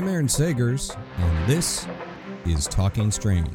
I'm Aaron Sagers, and this is Talking Strange.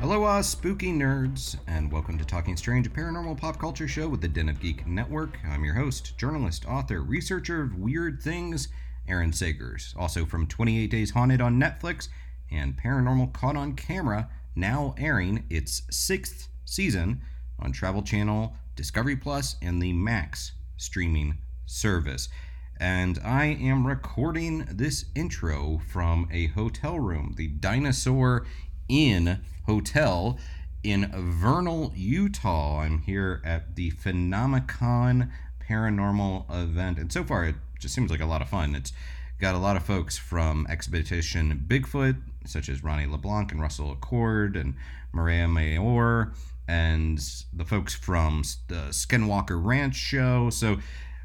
Aloha, uh, spooky nerds, and welcome to Talking Strange, a paranormal pop culture show with the Den of Geek Network. I'm your host, journalist, author, researcher of weird things, Aaron Sagers. Also from 28 Days Haunted on Netflix and Paranormal Caught on Camera, now airing its sixth season on Travel Channel, Discovery Plus, and the Max streaming service. And I am recording this intro from a hotel room, the Dinosaur Inn Hotel in Vernal, Utah. I'm here at the Phenomicon Paranormal event, and so far it just seems like a lot of fun. It's got a lot of folks from Expedition Bigfoot, such as Ronnie LeBlanc and Russell Acord and Mireya Mayor, and the folks from the Skinwalker Ranch show. So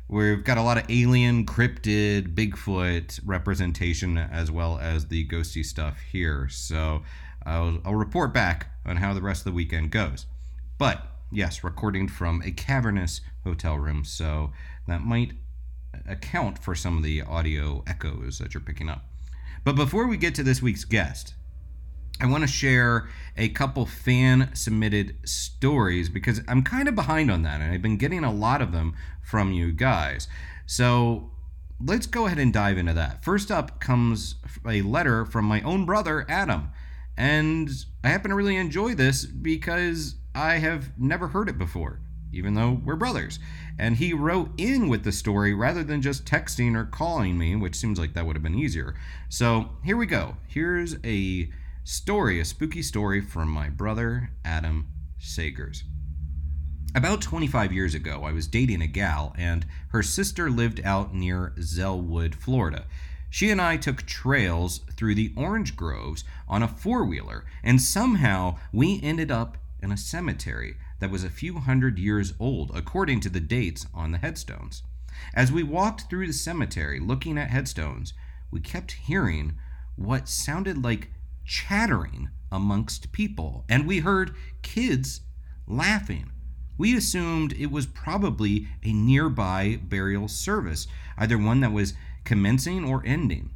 we've got a lot of alien, cryptid, Bigfoot representation as well as the ghosty stuff here. So I'll, I'll report back on how the rest of the weekend goes. But yes, recording from a cavernous hotel room, so that might account for some of the audio echoes that you're picking up. But before we get to this week's guest, I want to share a couple fan submitted stories because I'm kind of behind on that and I've been getting a lot of them from you guys. So let's go ahead and dive into that. First up comes a letter from my own brother, Adam. And I happen to really enjoy this because I have never heard it before, even though we're brothers. And he wrote in with the story rather than just texting or calling me, which seems like that would have been easier. So here we go. Here's a story, a spooky story from my brother, Adam Sagers. About 25 years ago, I was dating a gal, and her sister lived out near Zellwood, Florida. She and I took trails through the orange groves on a four wheeler, and somehow we ended up in a cemetery that was a few hundred years old, according to the dates on the headstones. As we walked through the cemetery looking at headstones, we kept hearing what sounded like chattering amongst people, and we heard kids laughing. We assumed it was probably a nearby burial service, either one that was commencing or ending.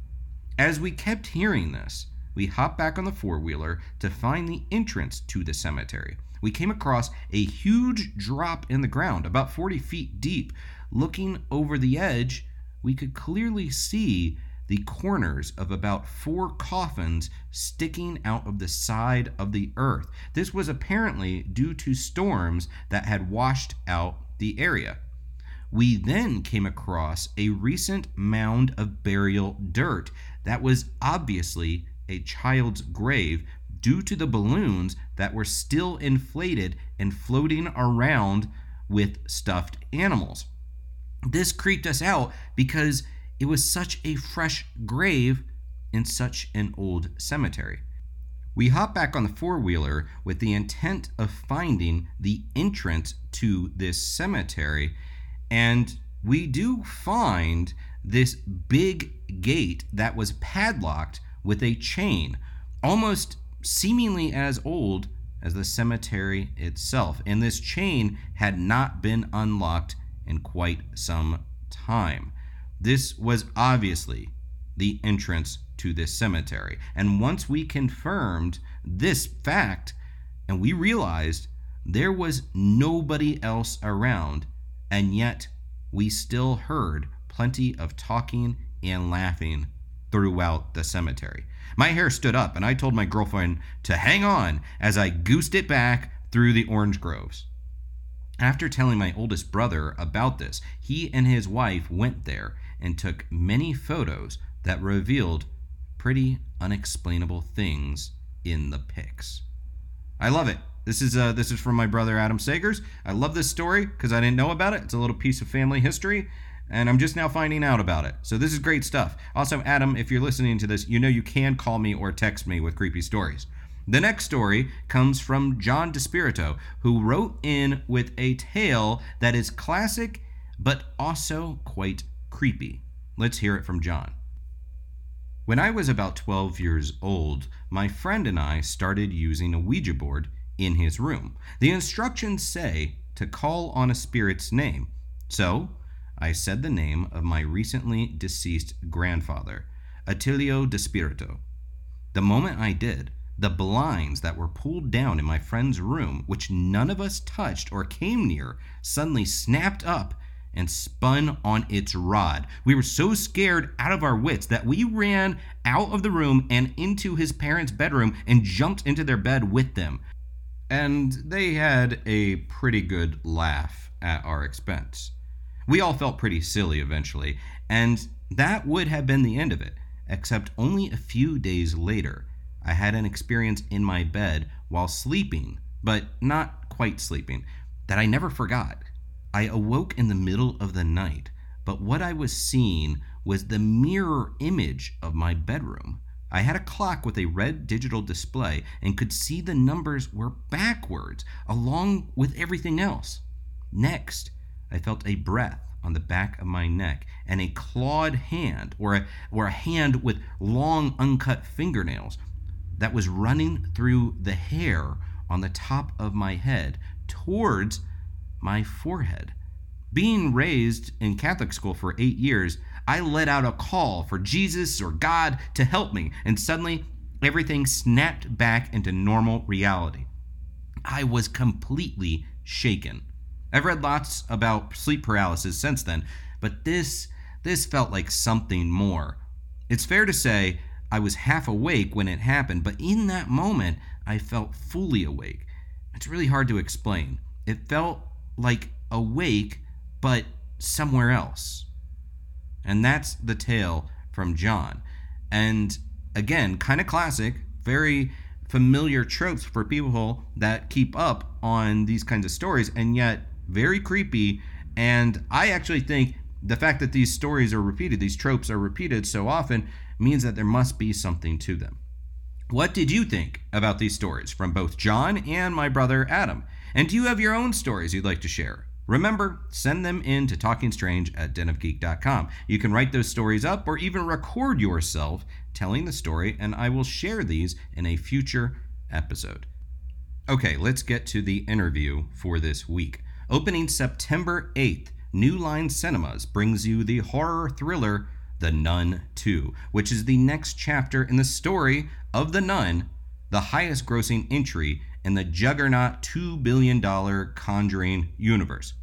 As we kept hearing this, we hopped back on the four wheeler to find the entrance to the cemetery. We came across a huge drop in the ground, about 40 feet deep. Looking over the edge, we could clearly see the corners of about four coffins sticking out of the side of the earth. This was apparently due to storms that had washed out the area. We then came across a recent mound of burial dirt that was obviously a child's grave due to the balloons that were still inflated and floating around with stuffed animals. This creeped us out because it was such a fresh grave in such an old cemetery. We hop back on the four wheeler with the intent of finding the entrance to this cemetery, and we do find this big gate that was padlocked with a chain, almost seemingly as old as the cemetery itself. And this chain had not been unlocked in quite some time. This was obviously the entrance to this cemetery. And once we confirmed this fact and we realized there was nobody else around, and yet we still heard plenty of talking and laughing throughout the cemetery. My hair stood up, and I told my girlfriend to hang on as I goosed it back through the orange groves. After telling my oldest brother about this, he and his wife went there and took many photos that revealed pretty unexplainable things in the pics. I love it. This is uh, this is from my brother Adam Sagers. I love this story because I didn't know about it. It's a little piece of family history, and I'm just now finding out about it. So this is great stuff. Also, Adam, if you're listening to this, you know you can call me or text me with creepy stories. The next story comes from John DeSpirito, who wrote in with a tale that is classic but also quite creepy. Let's hear it from John. When I was about 12 years old, my friend and I started using a Ouija board in his room. The instructions say to call on a spirit's name. So, I said the name of my recently deceased grandfather, Attilio DeSpirito. The moment I did, the blinds that were pulled down in my friend's room, which none of us touched or came near, suddenly snapped up and spun on its rod. We were so scared out of our wits that we ran out of the room and into his parents' bedroom and jumped into their bed with them. And they had a pretty good laugh at our expense. We all felt pretty silly eventually, and that would have been the end of it, except only a few days later. I had an experience in my bed while sleeping, but not quite sleeping, that I never forgot. I awoke in the middle of the night, but what I was seeing was the mirror image of my bedroom. I had a clock with a red digital display and could see the numbers were backwards, along with everything else. Next, I felt a breath on the back of my neck and a clawed hand, or a, or a hand with long uncut fingernails, that was running through the hair on the top of my head towards my forehead. Being raised in Catholic school for eight years, I let out a call for Jesus or God to help me, and suddenly everything snapped back into normal reality. I was completely shaken. I've read lots about sleep paralysis since then, but this this felt like something more. It's fair to say I was half awake when it happened, but in that moment I felt fully awake. It's really hard to explain. It felt like awake, but somewhere else. And that's the tale from John. And again, kind of classic, very familiar tropes for people that keep up on these kinds of stories, and yet very creepy. And I actually think the fact that these stories are repeated, these tropes are repeated so often, means that there must be something to them. What did you think about these stories from both John and my brother Adam? And do you have your own stories you'd like to share? Remember, send them in to talkingstrange at denofgeek.com. You can write those stories up or even record yourself telling the story, and I will share these in a future episode. Okay, let's get to the interview for this week. Opening September 8th, New Line Cinemas brings you the horror thriller The Nun 2, which is the next chapter in the story of The Nun, the highest grossing entry in the juggernaut $2 billion Conjuring universe.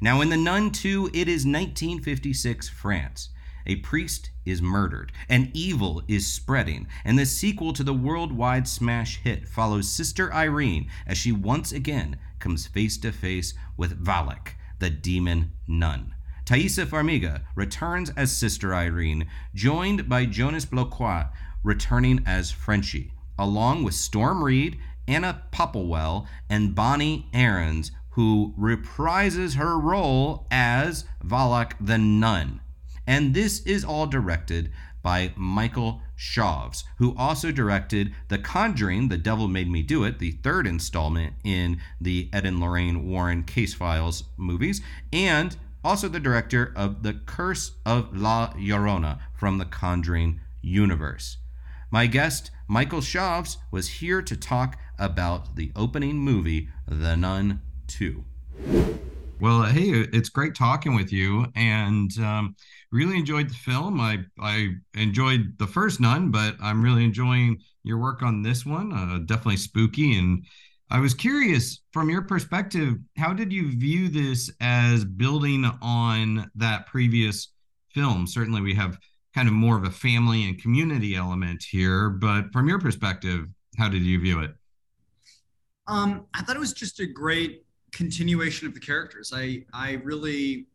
Now, in The Nun 2, it is 1956 France. A priest is murdered, and evil is spreading, and the sequel to the worldwide smash hit follows Sister Irene as she once again comes face to face with Valak, the demon nun. Taissa Farmiga returns as Sister Irene, joined by Jonas Bloquet returning as Frenchie, along with Storm Reid Anna Popplewell, and Bonnie Aarons, who reprises her role as Valak the Nun. And this is all directed by Michael Chaves, who also directed The Conjuring, The Devil Made Me Do It, the third installment in the Ed and Lorraine Warren Case Files movies, and also the director of The Curse of La Llorona from the Conjuring universe. My guest, Michael Chaves, was here to talk about the opening movie, The Nun 2. Well, hey, it's great talking with you, and um, really enjoyed the film. I I enjoyed the first Nun, but I'm really enjoying your work on this one. Uh, definitely spooky, and I was curious from your perspective, how did you view this as building on that previous film? Certainly, we have kind of more of a family and community element here. But from your perspective, how did you view it? Um, I thought it was just a great continuation of the characters. I I really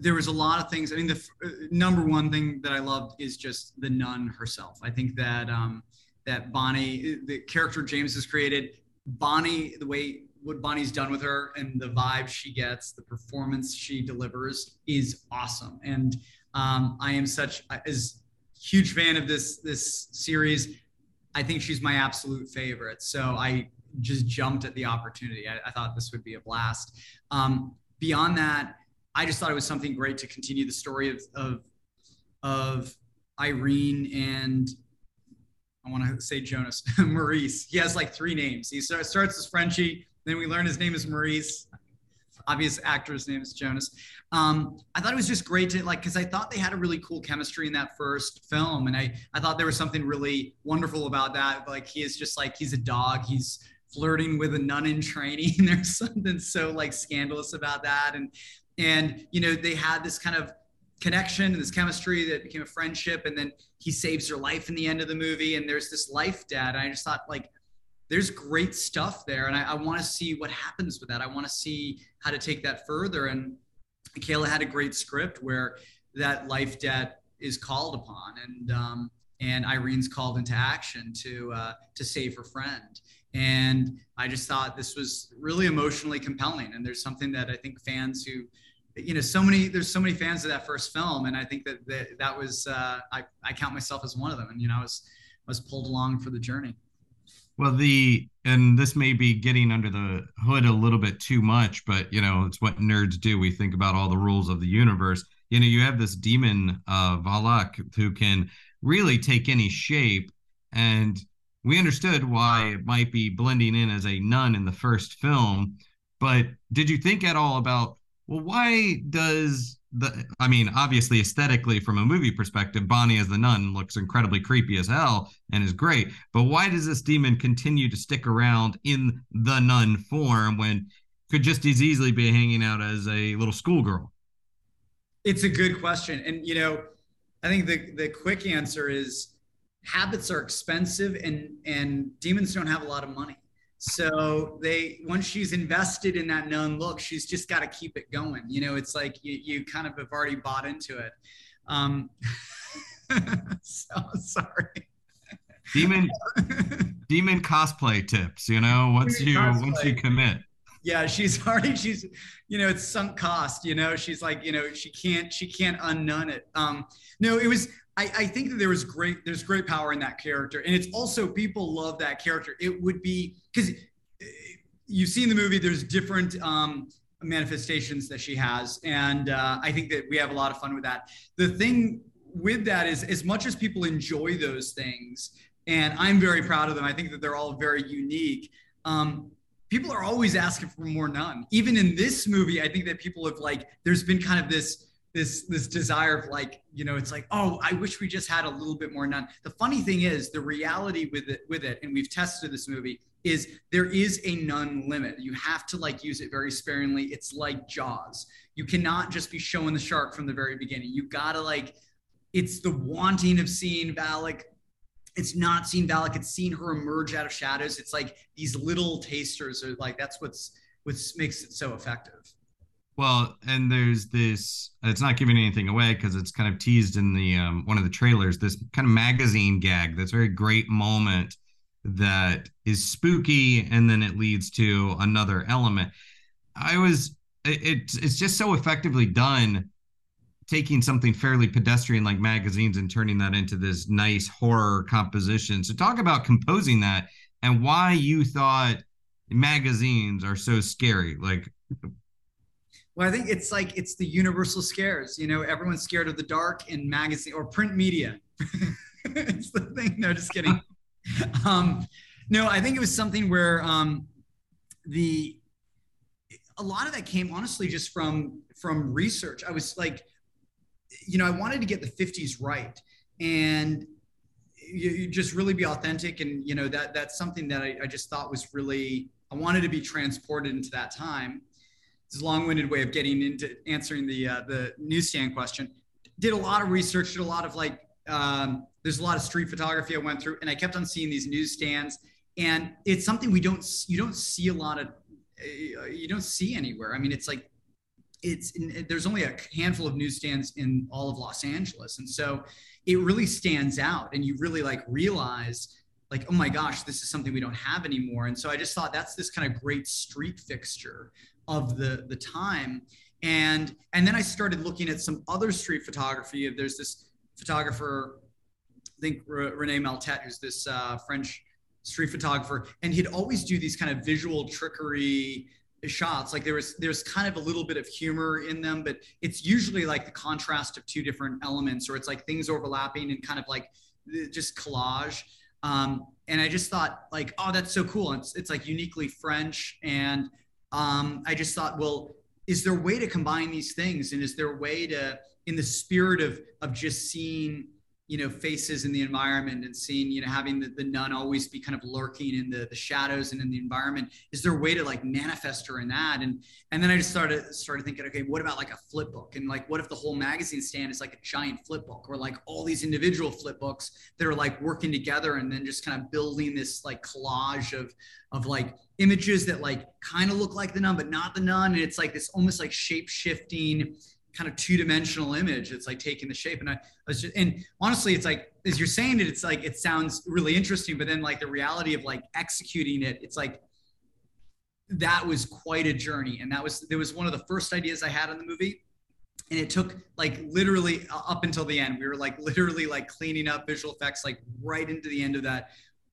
there was a lot of things. I mean, the uh, number one thing that I loved is just the nun herself. I think that um, that Bonnie, the character James has created, Bonnie, the way what Bonnie's done with her and the vibe she gets, the performance she delivers is awesome. And um, I am such as huge fan of this this series. I think she's my absolute favorite. So I just jumped at the opportunity. I, I thought this would be a blast. Um, beyond that, I just thought it was something great to continue the story of of, of Irene and I want to say Jonas Maurice. He has like three names. He starts as Frenchie, then we learn his name is Maurice. Obvious actor's name is Jonas. Um, I thought it was just great to like because I thought they had a really cool chemistry in that first film, and I I thought there was something really wonderful about that. Like he is just like he's a dog. He's flirting with a nun in training. There's something so like scandalous about that, and and you know they had this kind of connection and this chemistry that became a friendship and then he saves her life in the end of the movie and there's this life debt. And i just thought like there's great stuff there and i, I want to see what happens with that. I want to see how to take that further and kayla had a great script where that life debt is called upon and um, and irene's called into action to uh, to save her friend. And i just thought this was really emotionally compelling and there's something that i think fans who you know so many there's so many fans of that first film and i think that that, that was uh, I, I count myself as one of them and you know i was i was pulled along for the journey. Well the and this may be getting under the hood a little bit too much but you know it's what nerds do. We think about all the rules of the universe. You know you have this demon uh valak who can really take any shape and we understood why it might be blending in as a nun in the first film but did you think at all about well, why does the I mean, obviously aesthetically from a movie perspective, Bonnie as the nun looks incredibly creepy as hell and is great. But why does this demon continue to stick around in the nun form when could just as easily be hanging out as a little schoolgirl? It's a good question. And you know, I think the the quick answer is habits are expensive and and demons don't have a lot of money. So they once she's invested in that known look, she's just got to keep it going. You know, it's like you, you kind of have already bought into it. Um, so sorry. Demon demon cosplay tips, you know, once demon you cosplay. once you commit. Yeah, she's already she's you know, it's sunk cost, you know, she's like, you know, she can't she can't unknown it. Um no, it was I, I think that there was great there's great power in that character. And it's also people love that character. It would be because uh, you've seen the movie there's different um, manifestations that she has. And uh, i think that we have a lot of fun with that. The thing with that is as much as people enjoy those things and i'm very proud of them i think that they're all very unique um, people are always asking for more nun even in this movie i think that people have like there's been kind of this this this desire of like you know it's like oh i wish we just had a little bit more nun the funny thing is the reality with it with it and we've tested this movie is there is a nun limit. You have to like use it very sparingly. It's like jaws. You cannot just be showing the shark from the very beginning. You gotta like it's the wanting of seeing valak. It's not seeing valak. It's seeing her emerge out of shadows. It's like these little tasters are like that's what's what makes it so effective well, and there's this. It's not giving anything away because it's kind of teased in the um, one of the trailers. This kind of magazine gag. That's very great moment that is spooky, and then it leads to another element. I was. It, it's it's just so effectively done, taking something fairly pedestrian like magazines and turning that into this nice horror composition. So talk about composing that and why you thought magazines are so scary. Like well, I think it's like it's the universal scares. You know, everyone's scared of the dark in magazine or print media. it's the thing. No, just kidding. um, no, I think it was something where um, the a lot of that came honestly just from from research. I was like, you know, I wanted to get the 50s right, and you, you just really be authentic. And you know that that's something that I, I just thought was really I wanted to be transported into that time it's a long-winded way of getting into answering the uh, the newsstand question. Did a lot of research, did a lot of like, um, there's a lot of street photography I went through, and I kept on seeing these newsstands, and it's something we don't you don't see a lot of uh, you don't see anywhere. I mean, it's like it's there's only a handful of newsstands in all of Los Angeles, and so it really stands out, and you really like realize like oh my gosh this is something we don't have anymore. And so i just thought that's this kind of great street fixture of the the time. And and then i started looking at some other street photography. There's this photographer i think René Maltête who's this uh, french street photographer and he'd always do these kind of visual trickery shots. Like there was there's kind of a little bit of humor in them but it's usually like the contrast of two different elements or it's like things overlapping and kind of like just collage um, and i just thought like oh that's so cool. It's, it's like uniquely french. And um, i just thought well is there a way to combine these things? And is there a way to in the spirit of of just seeing you know faces in the environment and seeing you know having the, the nun always be kind of lurking in the, the shadows and in the environment is there a way to like manifest her in that? And and then i just started started thinking okay what about like a flip book? And like what if the whole magazine stand is like a giant flip book or like all these individual flip books that are like working together and then just kind of building this like collage of of like images that like kind of look like the nun but not the nun. And it's like this almost like shape shifting kind of two-dimensional image it's like taking the shape. And i, I was just and honestly it's like as you're saying it it's like it sounds really interesting but then like the reality of like executing it it's like that was quite a journey. And that was there was one of the first ideas i had on the movie. And it took like literally up until the end we were like literally like cleaning up visual effects like right into the end of that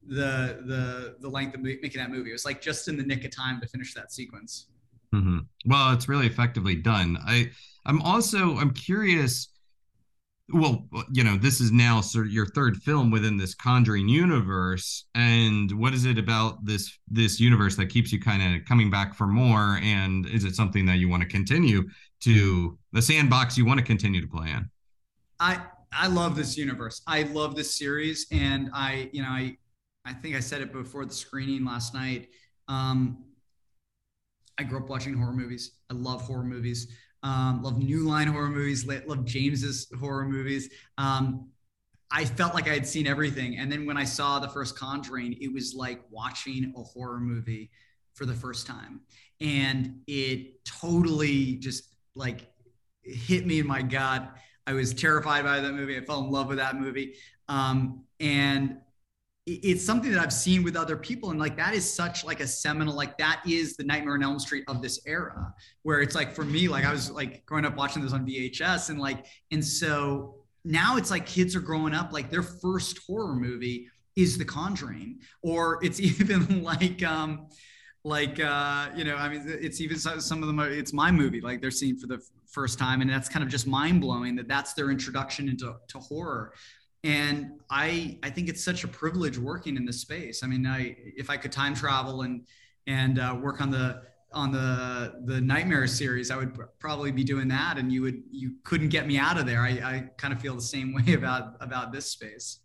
the the the length of making that movie. It was like just in the nick of time to finish that sequence. Mm-hmm. well it's really effectively done. I I'm also I'm curious. Well, you know, this is now sort of your third film within this Conjuring universe, and what is it about this this universe that keeps you kind of coming back for more? And is it something that you want to continue to the sandbox you want to continue to play in? I I love this universe. I love this series, and I you know I I think I said it before the screening last night. Um, I grew up watching horror movies. I love horror movies. Um, love New Line horror movies. Love James's horror movies. Um, I felt like I had seen everything, and then when I saw the first Conjuring, it was like watching a horror movie for the first time, and it totally just like hit me in my gut. I was terrified by that movie. I fell in love with that movie, um, and it's something that I've seen with other people. And like that is such like a seminal, like that is the Nightmare on Elm Street of this era, where it's like for me, like I was like growing up watching this on VHS and like, and so now it's like kids are growing up, like their first horror movie is The Conjuring, or it's even like um like uh you know i mean it's even some of them it's my movie like they're seeing for the first time and that's kind of just mind-blowing that that's their introduction into to horror and i i think it's such a privilege working in this space. I mean i if i could time travel and and uh, work on the on the the nightmare series i would pr- probably be doing that and you would you couldn't get me out of there. I, I kind of feel the same way about about this space.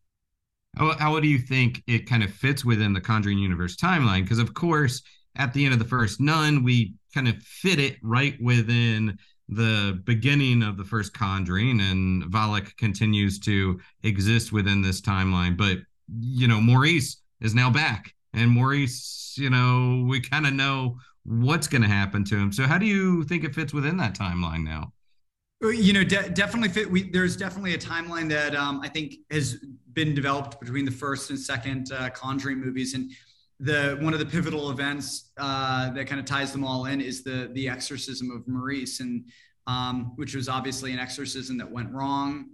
How, how do you think it kind of fits within the conjuring universe timeline? Because of course at the end of the first nun we kind of fit it right within the beginning of the first Conjuring, and Valak continues to exist within this timeline. But you know, Maurice is now back, and Maurice, you know, we kind of know what's going to happen to him. So, how do you think it fits within that timeline now? You know, de- definitely fit. We, there's definitely a timeline that um, I think has been developed between the first and second uh, Conjuring movies, and the one of the pivotal events uh, that kind of ties them all in is the the exorcism of Maurice, and um, which was obviously an exorcism that went wrong,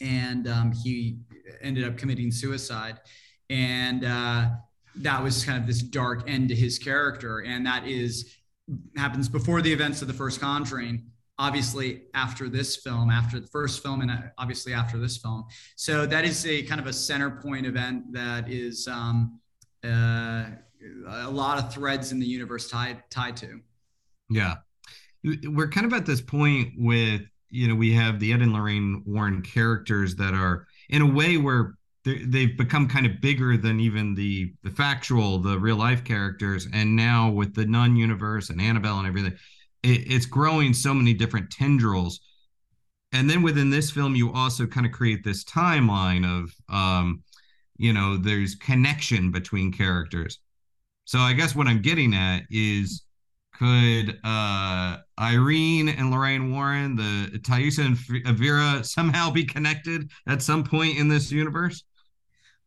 and um, he ended up committing suicide, and uh, that was kind of this dark end to his character, and that is happens before the events of the first Conjuring. Obviously, after this film, after the first film, and uh, obviously after this film, so that is a kind of a center point event that is um, uh, a lot of threads in the universe tied tied to. Yeah, we're kind of at this point with you know we have the Ed and Lorraine Warren characters that are in a way where they've become kind of bigger than even the the factual the real life characters. And now with the nun universe and annabelle and everything it, it's growing so many different tendrils. And then within this film you also kind of create this timeline of um you know there's connection between characters so i guess what i'm getting at is could uh irene and lorraine warren the taissa and Vera somehow be connected at some point in this universe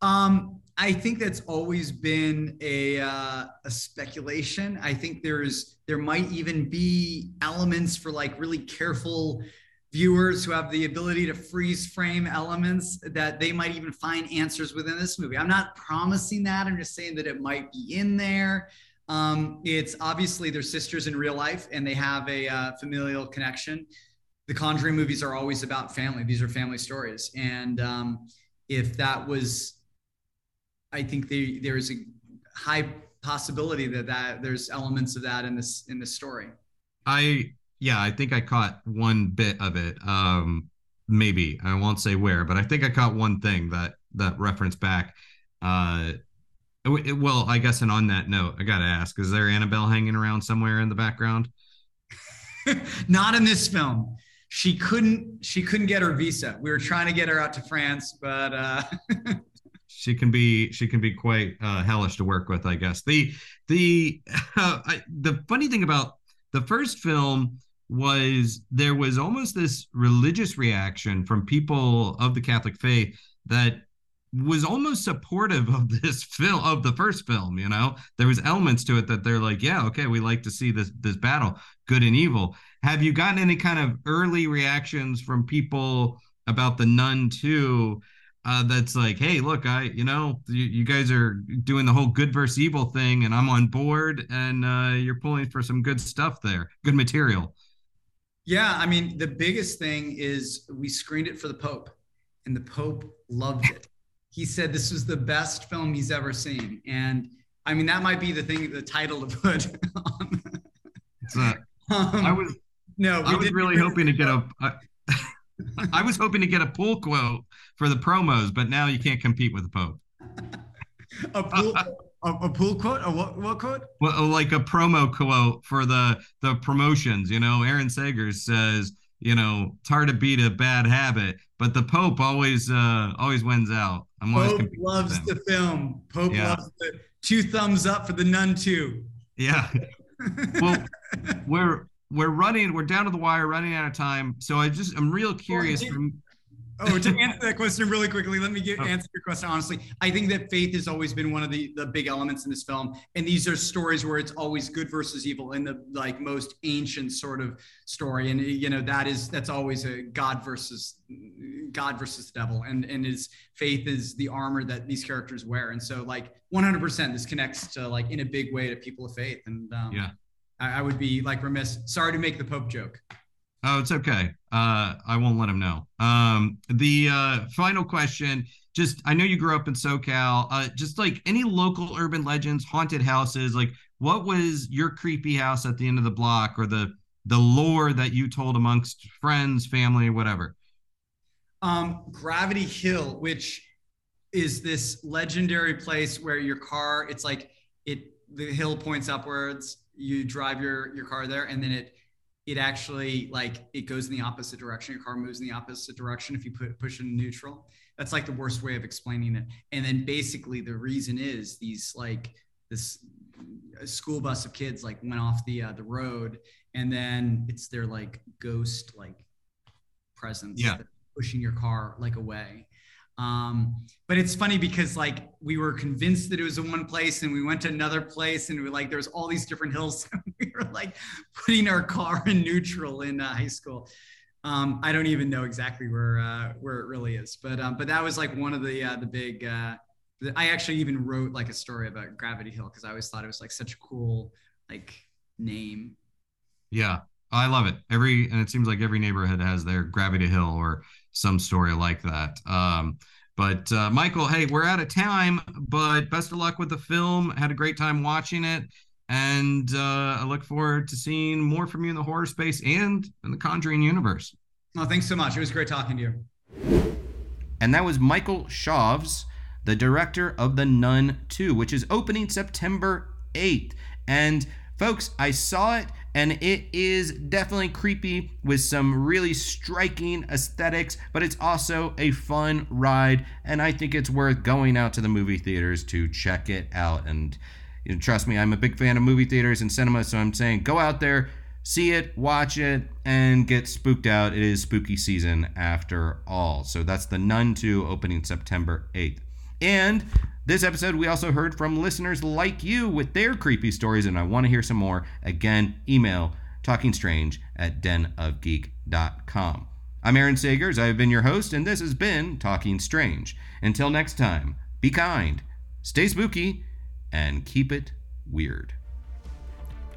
Um, I think that's always been a, uh, a speculation. I think there's there might even be elements for like really careful viewers who have the ability to freeze frame elements that they might even find answers within this movie. I'm not promising that. I'm just saying that it might be in there. Um, it's obviously they're sisters in real life and they have a uh, familial connection. The Conjuring movies are always about family. These are family stories, and um, if that was I think they, there is a high possibility that, that there's elements of that in this in this story. I yeah, I think I caught one bit of it. Um, maybe I won't say where, but I think I caught one thing that that reference back. Uh, it, well, I guess, and on that note, I gotta ask: Is there Annabelle hanging around somewhere in the background? Not in this film. She couldn't. She couldn't get her visa. We were trying to get her out to France, but uh, she can be she can be quite uh, hellish to work with, I guess. The the uh, I, the funny thing about the first film was there was almost this religious reaction from people of the Catholic faith that was almost supportive of this film of the first film you know there was elements to it that they're like yeah okay we like to see this this battle good and evil have you gotten any kind of early reactions from people about the nun too uh, that's like, hey, look, I, you know, you, you, guys are doing the whole good versus evil thing, and I'm on board, and uh, you're pulling for some good stuff there, good material. Yeah, I mean, the biggest thing is we screened it for the Pope, and the Pope loved it. he said this was the best film he's ever seen, and I mean, that might be the thing, the title to put on. It's not. Um, I was no, I was really hoping to get a. I was hoping to get a pull quote for the promos, but now you can't compete with the Pope. a pool, a, a, pool quote? A what, what quote? Well, like a promo quote for the the promotions. You know, Aaron Sagers says, you know, it's hard to beat a bad habit, but the Pope always uh always wins out. I'm always Pope loves the film. Pope yeah. loves the two thumbs up for the Nun too. Yeah. well, we're we're running, we're down to the wire, running out of time. So I just, I'm real curious well, from. Oh, to answer that question really quickly, let me get, oh. answer your question honestly. I think that faith has always been one of the, the big elements in this film. And these are stories where it's always good versus evil in the like most ancient sort of story. And you know, that is that's always a God versus God versus the devil. And and his faith is the armor that these characters wear. And so like 100% this connects to like in a big way to people of faith. And um, yeah. I, I would be like remiss. Sorry to make the Pope joke. Oh, it's okay. Uh, I won't let him know. Um, the uh, final question. Just, I know you grew up in SoCal. Uh, just like any local urban legends, haunted houses. Like, what was your creepy house at the end of the block, or the the lore that you told amongst friends, family, whatever? Um, Gravity Hill, which is this legendary place where your car, it's like it the hill points upwards you drive your your car there and then it it actually like it goes in the opposite direction. Your car moves in the opposite direction if you put push in neutral. That's like the worst way of explaining it. And then basically the reason is these like this school bus of kids like went off the uh, the road and then it's their like ghost like presence yeah. pushing your car like away um, but it's funny because like we were convinced that it was in one place and we went to another place and we were like there's all these different hills. we were like putting our car in neutral in uh, high school. Um, I don't even know exactly where uh, where it really is, but um, but that was like one of the uh, the big. Uh, I actually even wrote like a story about Gravity Hill because I always thought it was like such a cool like name. Yeah, I love it. Every and it seems like every neighborhood has their Gravity Hill or some story like that. Um, but uh, Michael, hey, we're out of time, but best of luck with the film. Had a great time watching it. And uh, I look forward to seeing more from you in the horror space and in the Conjuring universe. Well, thanks so much. It was great talking to you. And that was Michael Chaves, the director of The Nun 2, which is opening September 8th. And folks, I saw it and it is definitely creepy with some really striking aesthetics, but it's also a fun ride, and I think it's worth going out to the movie theaters to check it out. And you know, trust me, I'm a big fan of movie theaters and cinema, so I'm saying go out there, see it, watch it, and get spooked out. It is spooky season after all. So that's the Nun 2 opening September 8th. And this episode, we also heard from listeners like you with their creepy stories, and I want to hear some more. Again, email talkingstrange at denofgeek.com. I'm Aaron Sagers. I have been your host, and this has been Talking Strange. Until next time, be kind, stay spooky, and keep it weird.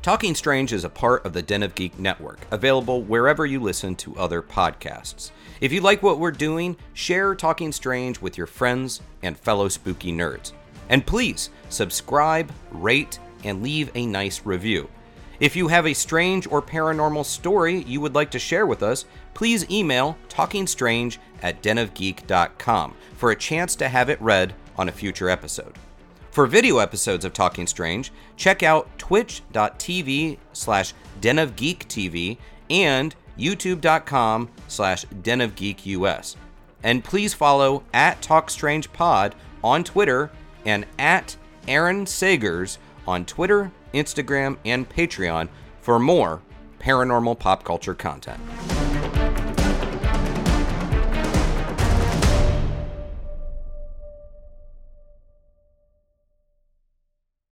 Talking Strange is a part of the Den of Geek network, available wherever you listen to other podcasts. If you like what we're doing, share Talking Strange with your friends and fellow spooky nerds. And please subscribe, rate, and leave a nice review. If you have a strange or paranormal story you would like to share with us, please email talkingstrange at denofgeek.com for a chance to have it read on a future episode. For video episodes of Talking Strange, check out twitch.tv slash denofgeektv and youtube.com slash denofgeekus. And please follow at TalkStrangePod on Twitter and at Aaron Sagers on Twitter, Instagram, and Patreon for more paranormal pop culture content.